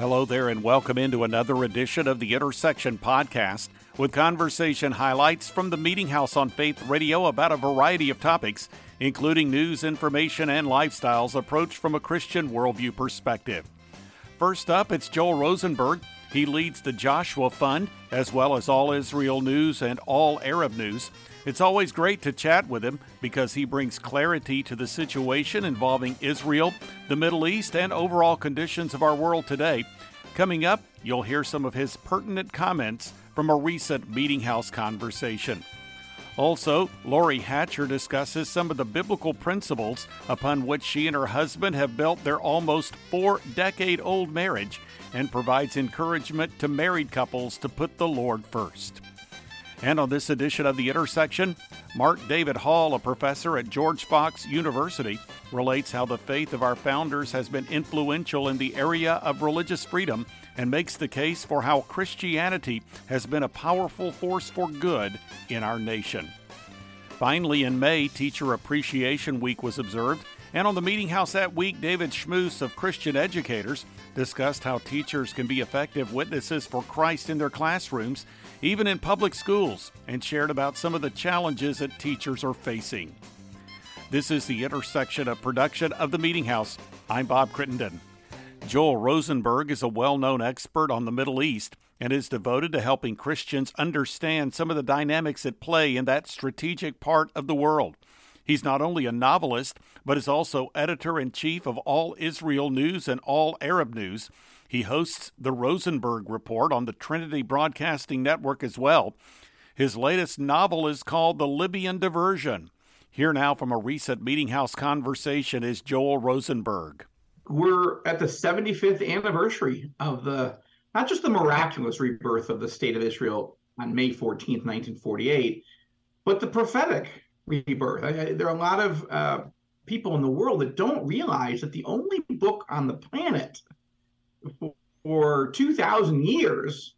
Hello there, and welcome into another edition of the Intersection Podcast with conversation highlights from the Meeting House on Faith Radio about a variety of topics, including news, information, and lifestyles approached from a Christian worldview perspective. First up, it's Joel Rosenberg. He leads the Joshua Fund, as well as All Israel News and All Arab News. It's always great to chat with him because he brings clarity to the situation involving Israel, the Middle East, and overall conditions of our world today. Coming up, you'll hear some of his pertinent comments from a recent Meeting House conversation. Also, Lori Hatcher discusses some of the biblical principles upon which she and her husband have built their almost four decade old marriage and provides encouragement to married couples to put the Lord first. And on this edition of The Intersection, Mark David Hall, a professor at George Fox University, relates how the faith of our founders has been influential in the area of religious freedom and makes the case for how Christianity has been a powerful force for good in our nation. Finally, in May, Teacher Appreciation Week was observed, and on the Meeting House that week, David Schmus of Christian Educators discussed how teachers can be effective witnesses for Christ in their classrooms even in public schools, and shared about some of the challenges that teachers are facing. This is the intersection of production of the Meeting House. I'm Bob Crittenden. Joel Rosenberg is a well known expert on the Middle East and is devoted to helping Christians understand some of the dynamics at play in that strategic part of the world. He's not only a novelist, but is also editor in chief of All Israel News and All Arab News, he hosts the Rosenberg Report on the Trinity Broadcasting Network as well. His latest novel is called The Libyan Diversion. Here now from a recent Meeting House conversation is Joel Rosenberg. We're at the 75th anniversary of the not just the miraculous rebirth of the state of Israel on May 14th, 1948, but the prophetic rebirth. I, there are a lot of uh, people in the world that don't realize that the only book on the planet for 2,000 years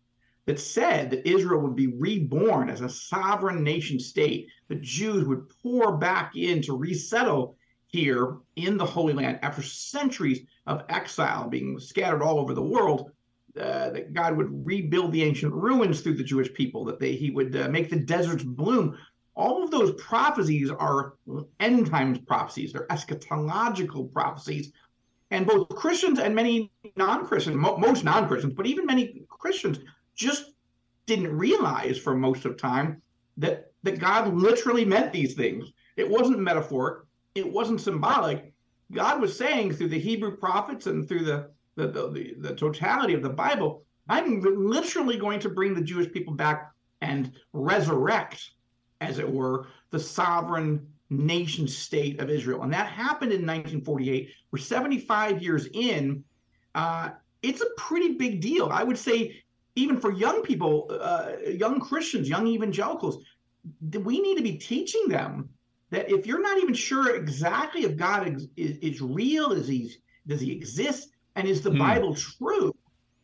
that said that Israel would be reborn as a sovereign nation state. The Jews would pour back in to resettle here in the Holy Land after centuries of exile being scattered all over the world. Uh, that God would rebuild the ancient ruins through the Jewish people, that they, He would uh, make the deserts bloom. All of those prophecies are end times prophecies. They're eschatological prophecies and both Christians and many non-Christians, mo- most non-Christians, but even many Christians, just didn't realize for most of time that that God literally meant these things. It wasn't metaphoric. It wasn't symbolic. God was saying through the Hebrew prophets and through the the, the, the totality of the Bible, I'm literally going to bring the Jewish people back and resurrect, as it were, the sovereign nation state of Israel. And that happened in 1948. We're 75 years in. Uh, it's a pretty big deal. I would say, even for young people, uh, young Christians, young evangelicals, we need to be teaching them that if you're not even sure exactly if God is, is real, is he does he exist, and is the hmm. Bible true,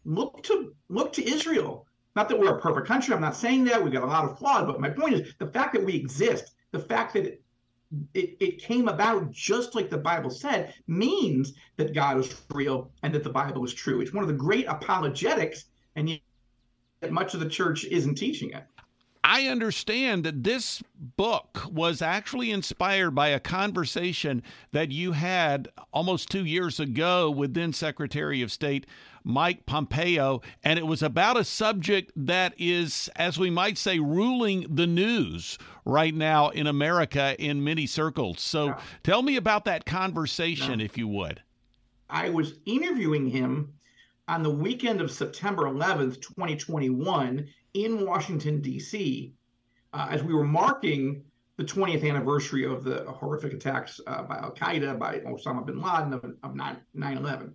look to look to Israel. Not that we're a perfect country. I'm not saying that. We've got a lot of flaws, but my point is the fact that we exist, the fact that it, it came about just like the Bible said, means that God is real and that the Bible is true. It's one of the great apologetics, and yet much of the church isn't teaching it. I understand that this book was actually inspired by a conversation that you had almost two years ago with then Secretary of State Mike Pompeo, and it was about a subject that is, as we might say, ruling the news right now in America in many circles. So tell me about that conversation, if you would. I was interviewing him on the weekend of September 11th, 2021, in Washington, D.C., uh, as we were marking the 20th anniversary of the horrific attacks uh, by Al Qaeda, by Osama bin Laden of, of 9 11.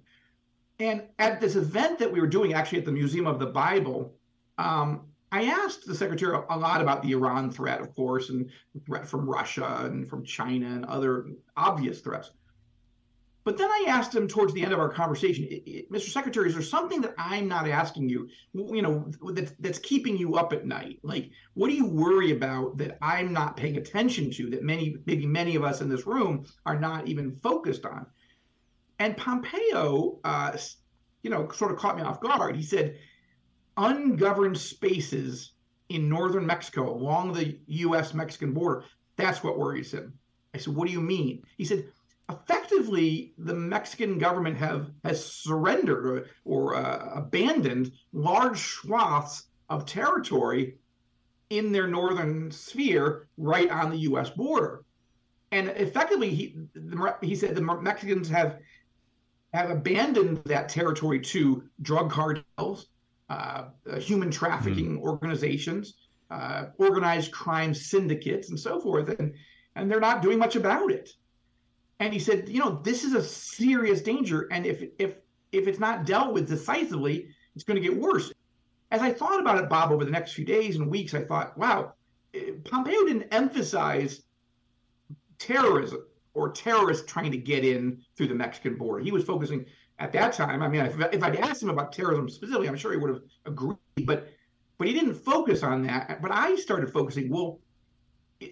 And at this event that we were doing, actually at the Museum of the Bible, um, I asked the secretary a lot about the Iran threat, of course, and the threat from Russia and from China and other obvious threats. But then I asked him towards the end of our conversation, Mr. Secretary, is there something that I'm not asking you, you know, that's, that's keeping you up at night? Like, what do you worry about that I'm not paying attention to that many, maybe many of us in this room are not even focused on? And Pompeo uh, you know, sort of caught me off guard. He said, ungoverned spaces in northern Mexico along the US Mexican border, that's what worries him. I said, what do you mean? He said, effectively, the Mexican government have has surrendered or, or uh, abandoned large swaths of territory in their northern sphere right on the U.S. border. And effectively, he he said the Mexicans have have abandoned that territory to drug cartels, uh, uh, human trafficking mm. organizations, uh, organized crime syndicates, and so forth, and and they're not doing much about it. And he said, you know, this is a serious danger, and if if if it's not dealt with decisively, it's going to get worse. As I thought about it, Bob, over the next few days and weeks, I thought, wow, eh, Pompeo didn't emphasize terrorism or terrorists trying to get in through the Mexican border. He was focusing at that time. I mean, if, if I'd asked him about terrorism specifically, I'm sure he would have agreed. But but he didn't focus on that. But I started focusing. Well,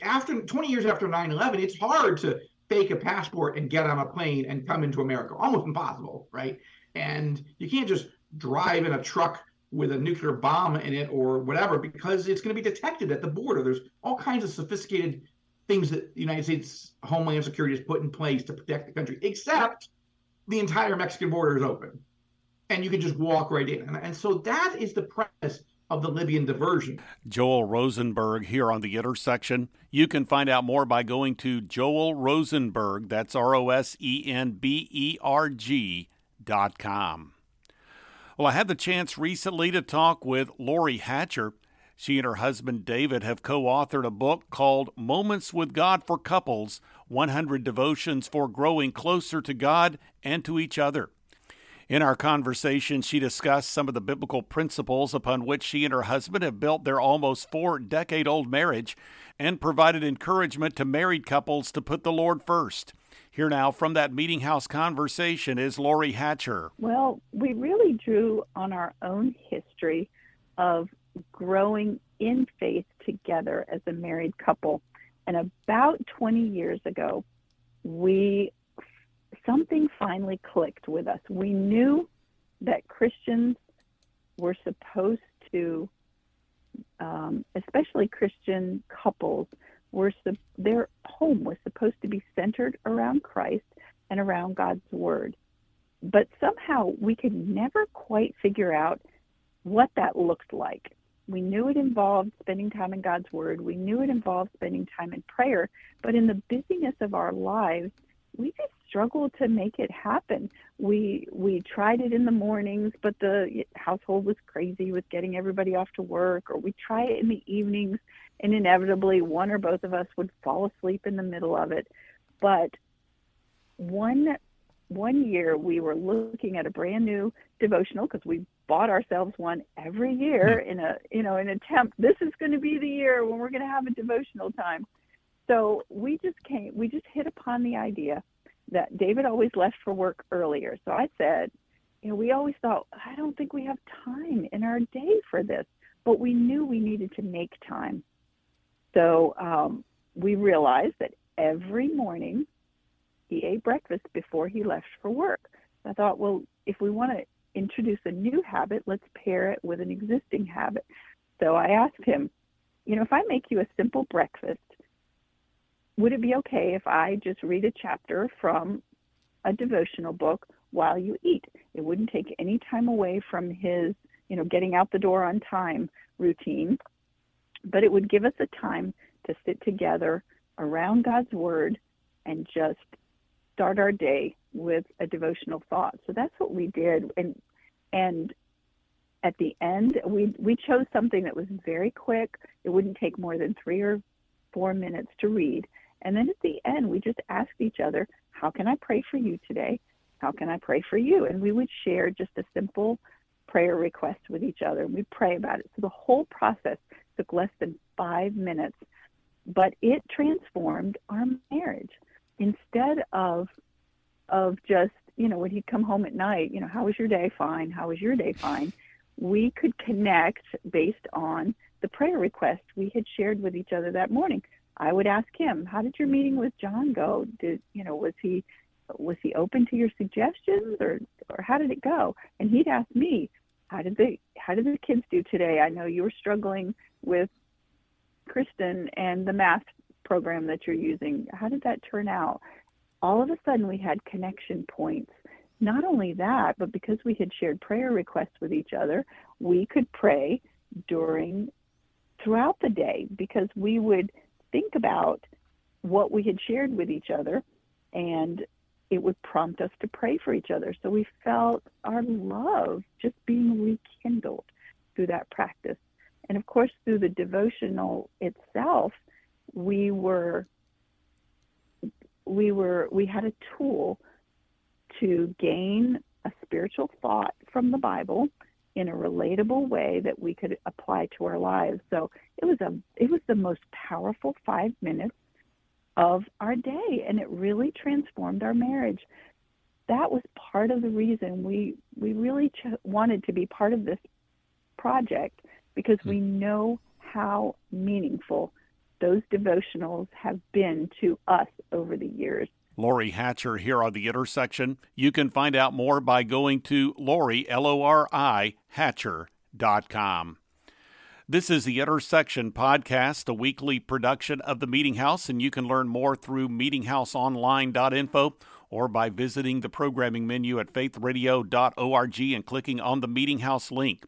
after 20 years after 9/11, it's hard to fake a passport and get on a plane and come into America. Almost impossible, right? And you can't just drive in a truck with a nuclear bomb in it or whatever because it's going to be detected at the border. There's all kinds of sophisticated things that the United States Homeland Security has put in place to protect the country, except the entire Mexican border is open and you can just walk right in. And, so that is the premise of the Libyan diversion. Joel Rosenberg here on the intersection. You can find out more by going to Joel Rosenberg, that's R O S E N B E R G dot com. Well, I had the chance recently to talk with Lori Hatcher. She and her husband David have co authored a book called Moments with God for Couples 100 Devotions for Growing Closer to God and to Each Other. In our conversation, she discussed some of the biblical principles upon which she and her husband have built their almost four decade old marriage and provided encouragement to married couples to put the Lord first. Here now from that meeting house conversation is Lori Hatcher. Well, we really drew on our own history of growing in faith together as a married couple. And about 20 years ago, we something finally clicked with us. We knew that Christians were supposed to, um, especially Christian couples, were their home was supposed to be centered around Christ and around God's word. But somehow we could never quite figure out what that looked like. We knew it involved spending time in God's Word. We knew it involved spending time in prayer. But in the busyness of our lives, we just struggled to make it happen. We we tried it in the mornings, but the household was crazy with getting everybody off to work, or we try it in the evenings, and inevitably one or both of us would fall asleep in the middle of it. But one one year we were looking at a brand new devotional because we bought ourselves one every year hmm. in a you know an attempt this is going to be the year when we're going to have a devotional time so we just came we just hit upon the idea that david always left for work earlier so i said you know we always thought i don't think we have time in our day for this but we knew we needed to make time so um, we realized that every morning he ate breakfast before he left for work. I thought, well, if we want to introduce a new habit, let's pair it with an existing habit. So I asked him, you know, if I make you a simple breakfast, would it be okay if I just read a chapter from a devotional book while you eat? It wouldn't take any time away from his, you know, getting out the door on time routine, but it would give us a time to sit together around God's word and just start our day with a devotional thought. So that's what we did, and and at the end we we chose something that was very quick. It wouldn't take more than three or four minutes to read, and then at the end we just asked each other, "How can I pray for you today? How can I pray for you?" And we would share just a simple prayer request with each other, and we pray about it. So the whole process took less than five minutes, but it transformed our marriage instead of of just you know when he'd come home at night you know how was your day fine how was your day fine we could connect based on the prayer request we had shared with each other that morning i would ask him how did your meeting with john go did you know was he was he open to your suggestions or or how did it go? And he'd ask me, how did they how did the kids do today? I know you were struggling with Kristen and the math program that you're using. How did that turn out? All of a sudden we had connection points. Not only that, but because we had shared prayer requests with each other, we could pray during throughout the day because we would think about what we had shared with each other and it would prompt us to pray for each other. So we felt our love just being rekindled through that practice. And of course, through the devotional itself, we were we were we had a tool to gain a spiritual thought from the Bible in a relatable way that we could apply to our lives. So it was a it was the most powerful 5 minutes of our day and it really transformed our marriage. That was part of the reason we we really ch- wanted to be part of this project because we know how meaningful those devotionals have been to us over the years. Lori Hatcher here on the intersection. You can find out more by going to Lori, L O R I, Hatcher.com. This is the Intersection Podcast, a weekly production of the Meeting House, and you can learn more through meetinghouseonline.info or by visiting the programming menu at faithradio.org and clicking on the Meeting House link.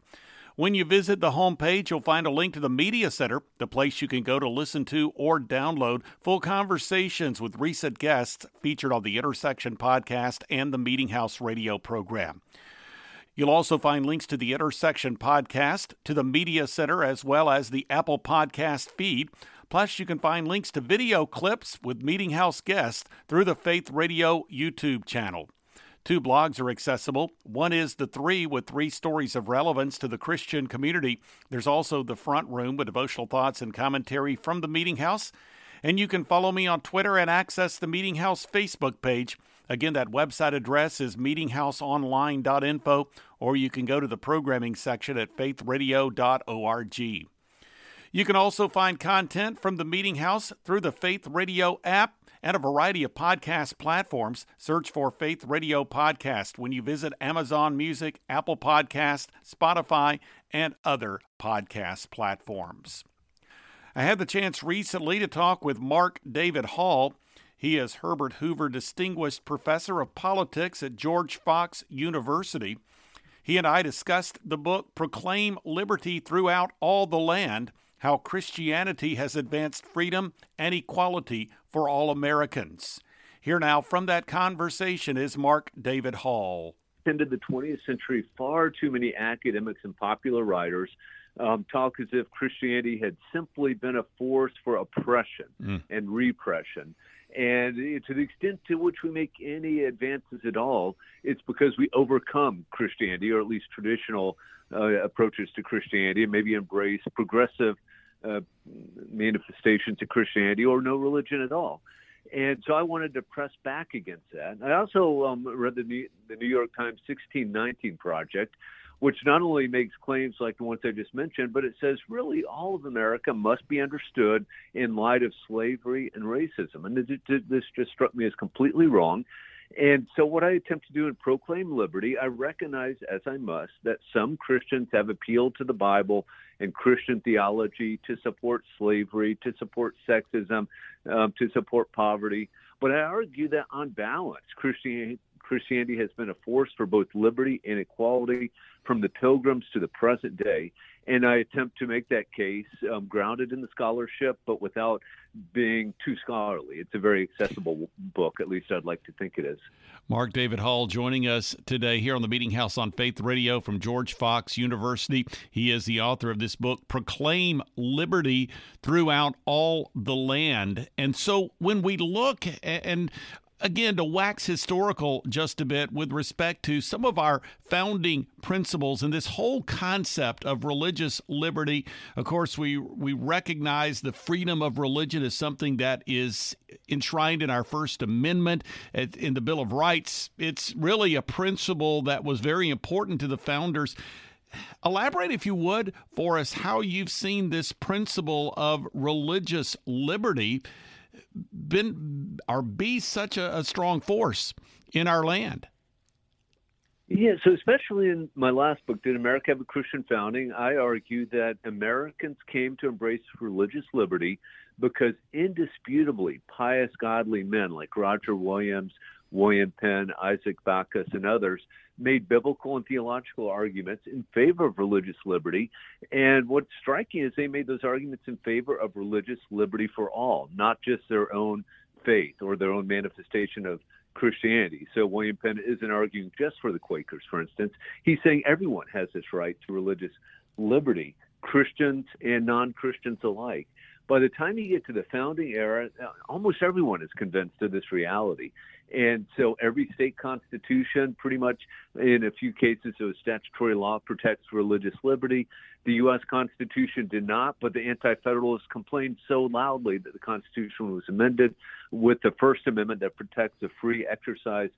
When you visit the homepage, you'll find a link to the Media Center, the place you can go to listen to or download full conversations with recent guests featured on the Intersection Podcast and the Meeting House radio program. You'll also find links to the Intersection podcast, to the Media Center, as well as the Apple Podcast feed. Plus, you can find links to video clips with Meeting House guests through the Faith Radio YouTube channel. Two blogs are accessible. One is The Three with three stories of relevance to the Christian community. There's also The Front Room with devotional thoughts and commentary from the Meeting House. And you can follow me on Twitter and access the Meeting House Facebook page. Again, that website address is meetinghouseonline.info, or you can go to the programming section at faithradio.org. You can also find content from the Meeting House through the Faith Radio app and a variety of podcast platforms. Search for Faith Radio Podcast when you visit Amazon Music, Apple Podcast, Spotify, and other podcast platforms. I had the chance recently to talk with Mark David Hall. He is Herbert Hoover Distinguished Professor of Politics at George Fox University. He and I discussed the book Proclaim Liberty Throughout All the Land How Christianity Has Advanced Freedom and Equality for All Americans. Here now from that conversation is Mark David Hall. Into the 20th century, far too many academics and popular writers um, talk as if Christianity had simply been a force for oppression mm. and repression. And to the extent to which we make any advances at all, it's because we overcome Christianity, or at least traditional uh, approaches to Christianity, and maybe embrace progressive uh, manifestations of Christianity or no religion at all. And so I wanted to press back against that. I also um, read the New, the New York Times 1619 Project, which not only makes claims like the ones I just mentioned, but it says really all of America must be understood in light of slavery and racism. And this just struck me as completely wrong. And so, what I attempt to do in Proclaim Liberty, I recognize, as I must, that some Christians have appealed to the Bible and Christian theology to support slavery, to support sexism, um, to support poverty. But I argue that on balance, Christianity, Christianity has been a force for both liberty and equality from the pilgrims to the present day. And I attempt to make that case um, grounded in the scholarship, but without being too scholarly. It's a very accessible book, at least I'd like to think it is. Mark David Hall joining us today here on the Meeting House on Faith Radio from George Fox University. He is the author of this book, Proclaim Liberty Throughout All the Land. And so when we look, and again, to wax historical just a bit with respect to some of our founding principles and this whole concept of religious liberty. Of course, we, we recognize the freedom of religion as something that is enshrined in our First Amendment, in the Bill of Rights. It's really a principle that was very important to the founders. Elaborate, if you would, for us how you've seen this principle of religious liberty been or be such a, a strong force in our land? Yeah, so especially in my last book, Did America Have a Christian Founding? I argue that Americans came to embrace religious liberty because indisputably pious, godly men like Roger Williams, William Penn, Isaac Backus, and others made biblical and theological arguments in favor of religious liberty. And what's striking is they made those arguments in favor of religious liberty for all, not just their own faith or their own manifestation of Christianity. So William Penn isn't arguing just for the Quakers, for instance. He's saying everyone has this right to religious liberty, Christians and non Christians alike. By the time you get to the founding era, uh, almost everyone is convinced of this reality. And so every state constitution, pretty much in a few cases, so statutory law protects religious liberty. The U.S. Constitution did not, but the Anti Federalists complained so loudly that the Constitution was amended with the First Amendment that protects the free exercise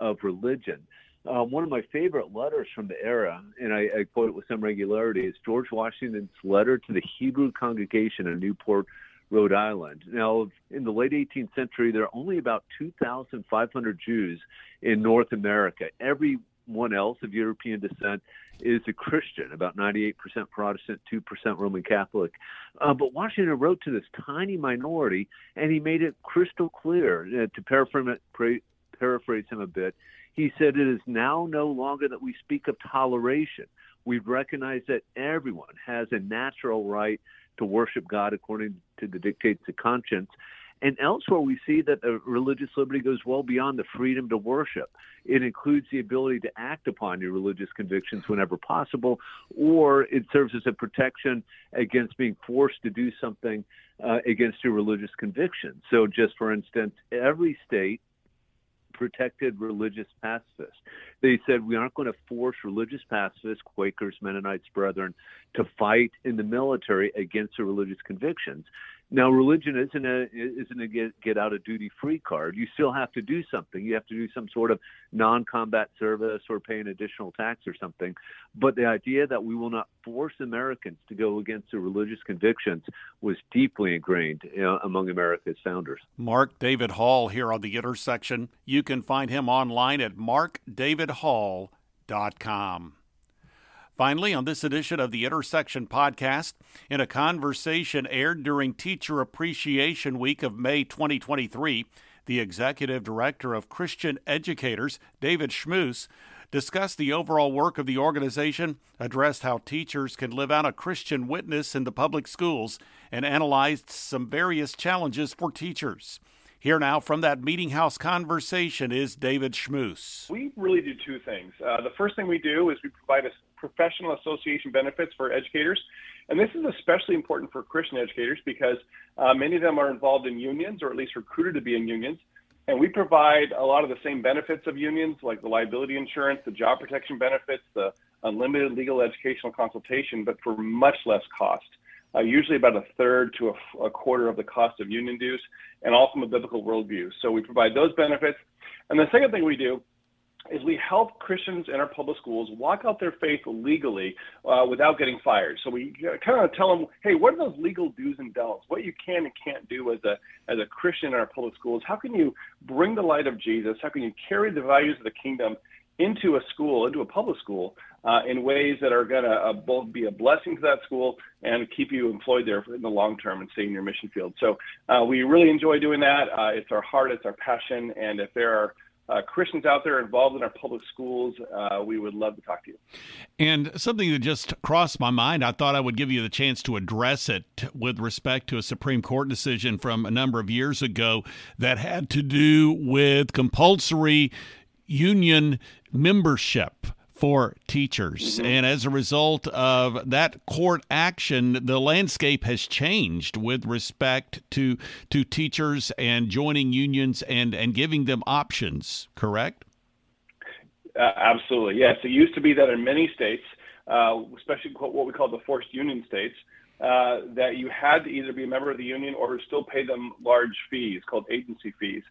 of religion. Um, one of my favorite letters from the era, and I, I quote it with some regularity, is George Washington's letter to the Hebrew congregation in Newport, Rhode Island. Now, in the late 18th century, there are only about 2,500 Jews in North America. Everyone else of European descent is a Christian, about 98% Protestant, 2% Roman Catholic. Uh, but Washington wrote to this tiny minority, and he made it crystal clear. Uh, to paraphrase, paraphrase him a bit, he said, It is now no longer that we speak of toleration. We recognize that everyone has a natural right to worship God according to the dictates of conscience. And elsewhere, we see that the religious liberty goes well beyond the freedom to worship. It includes the ability to act upon your religious convictions whenever possible, or it serves as a protection against being forced to do something uh, against your religious convictions. So, just for instance, every state protected religious pacifists. They said we aren't going to force religious pacifists, Quakers, Mennonites, Brethren, to fight in the military against their religious convictions. Now, religion isn't a isn't a get, get out of duty free card. You still have to do something. You have to do some sort of non combat service or pay an additional tax or something. But the idea that we will not force Americans to go against their religious convictions was deeply ingrained among America's founders. Mark David Hall here on the intersection. You can find him online at markdavidhall.com. Finally, on this edition of the Intersection podcast, in a conversation aired during Teacher Appreciation Week of May 2023, the executive director of Christian Educators, David Schmus, discussed the overall work of the organization, addressed how teachers can live out a Christian witness in the public schools, and analyzed some various challenges for teachers. Here now from that meeting house conversation is David Schmus. We really do two things. Uh, the first thing we do is we provide a professional association benefits for educators. And this is especially important for Christian educators because uh, many of them are involved in unions or at least recruited to be in unions. And we provide a lot of the same benefits of unions, like the liability insurance, the job protection benefits, the unlimited legal educational consultation, but for much less cost. Uh, usually about a third to a, a, quarter of the cost of union dues, and all from a biblical worldview. So we provide those benefits. And the second thing we do is we help Christians in our public schools walk out their faith legally uh, without getting fired. So we kind of tell them, hey, what are those legal do's and don'ts? What you can and can't do as a as a Christian in our public schools? How can you bring the light of Jesus? How can you carry the values of the kingdom into a school, into a public school, uh, in ways that are going to uh, both be a blessing to that school and keep you employed there in the long term and stay in your mission field. So uh, we really enjoy doing that. Uh, it's our heart, it's our passion, and if there are uh, Christians out there involved in our public schools, uh, we would love to talk to you. And something that just crossed my mind, I thought I would give you the chance to address it with respect to a Supreme Court decision from a number of years ago that had to do with compulsory union membership for teachers. Mm-hmm. And as a result of that court action, the landscape has changed with respect to to teachers and joining unions and and giving them options. Correct? Uh, absolutely, yes. It used to be that in many states, uh, especially what we call the forced union states, uh, that you had to either be a member of the union or still pay them large fees called agency fees.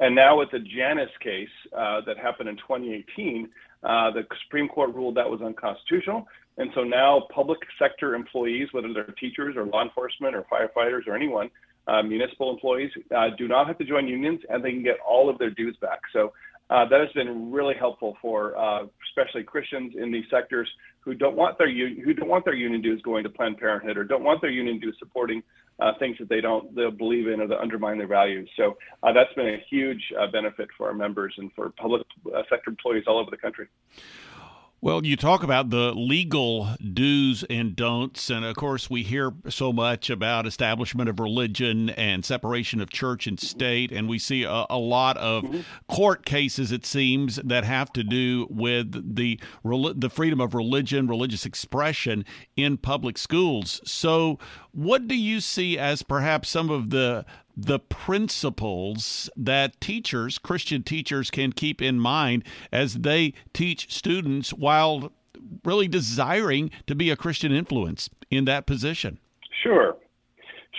And now with the Janus case uh, that happened in 2018, uh, the Supreme Court ruled that was unconstitutional. And so now public sector employees, whether they're teachers or law enforcement or firefighters or anyone, uh, municipal employees uh, do not have to join unions, and they can get all of their dues back. So uh, that has been really helpful for uh, especially Christians in these sectors who don't want their who don't want their union dues going to Planned Parenthood or don't want their union dues supporting uh, things that they don't they believe in or that undermine their values. So uh, that's been a huge uh, benefit for our members and for public uh, sector employees all over the country. Well, you talk about the legal do's and don'ts, and of course, we hear so much about establishment of religion and separation of church and state, and we see a, a lot of mm-hmm. court cases, it seems, that have to do with the the freedom of religion, religious expression in public schools. So, what do you see as perhaps some of the the principles that teachers, Christian teachers, can keep in mind as they teach students while really desiring to be a Christian influence in that position? Sure.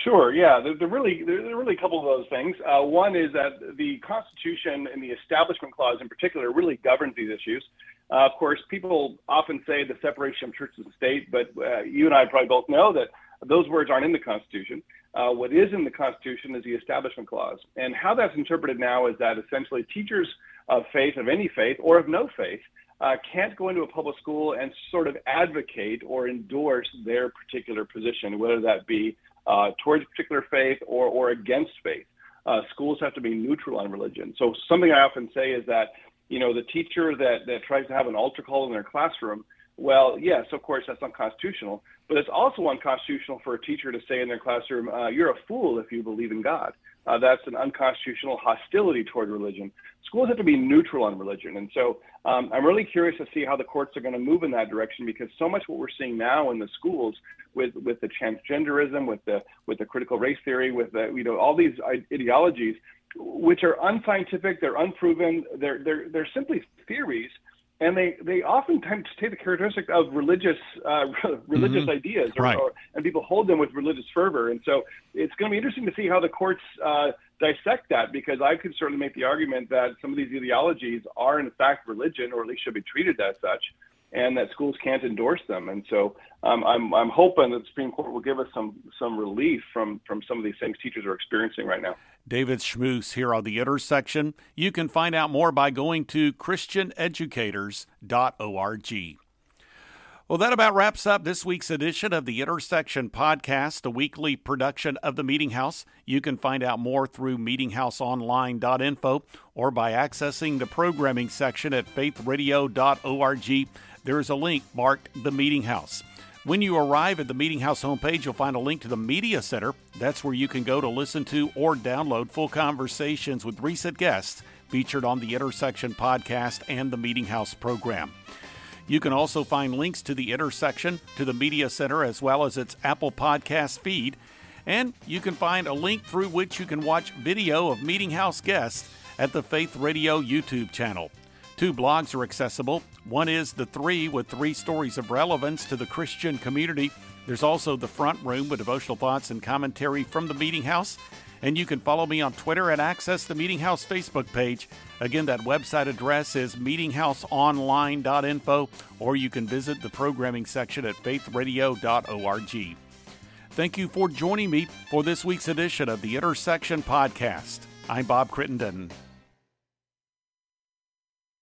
Sure. Yeah. There, there really there, there, are really a couple of those things. Uh, one is that the Constitution and the Establishment Clause, in particular, really governs these issues. Uh, of course, people often say the separation of church and state, but uh, you and I probably both know that those words aren't in the Constitution. Uh, what is in the Constitution is the Establishment Clause. And how that's interpreted now is that essentially teachers of faith, of any faith, or of no faith, uh, can't go into a public school and sort of advocate or endorse their particular position, whether that be uh, towards a particular faith or, or against faith. Uh, schools have to be neutral on religion. So something I often say is that, you know, the teacher that, that tries to have an altar call in their classroom well, yes, of course, that's unconstitutional, but it's also unconstitutional for a teacher to say in their classroom, uh, you're a fool if you believe in God. Uh, that's an unconstitutional hostility toward religion. Schools have to be neutral on religion. And so um, I'm really curious to see how the courts are going to move in that direction because so much what we're seeing now in the schools with, with the transgenderism, with the, with the critical race theory, with the, you know, all these ideologies, which are unscientific, they're unproven, they're, they're, they're simply theories and they they oftentimes take the characteristic of religious uh, religious mm-hmm. ideas, or, right. or, and people hold them with religious fervor. And so it's going to be interesting to see how the courts uh, dissect that, because I could certainly make the argument that some of these ideologies are in fact religion, or at least should be treated as such, and that schools can't endorse them. And so um, I'm I'm hoping that the Supreme Court will give us some some relief from from some of these things teachers are experiencing right now. David Schmus here on the intersection. You can find out more by going to ChristianEducators.org. Well, that about wraps up this week's edition of the Intersection Podcast, a weekly production of the Meeting House. You can find out more through meetinghouseonline.info or by accessing the programming section at faithradio.org. There is a link marked The Meeting House. When you arrive at the Meeting House homepage, you'll find a link to the Media Center. That's where you can go to listen to or download full conversations with recent guests featured on the Intersection podcast and the Meeting House program. You can also find links to the Intersection, to the Media Center, as well as its Apple Podcast feed. And you can find a link through which you can watch video of Meeting House guests at the Faith Radio YouTube channel. Two blogs are accessible. One is The Three, with three stories of relevance to the Christian community. There's also The Front Room, with devotional thoughts and commentary from the Meeting House. And you can follow me on Twitter and access the Meeting House Facebook page. Again, that website address is meetinghouseonline.info, or you can visit the programming section at faithradio.org. Thank you for joining me for this week's edition of the Intersection Podcast. I'm Bob Crittenden.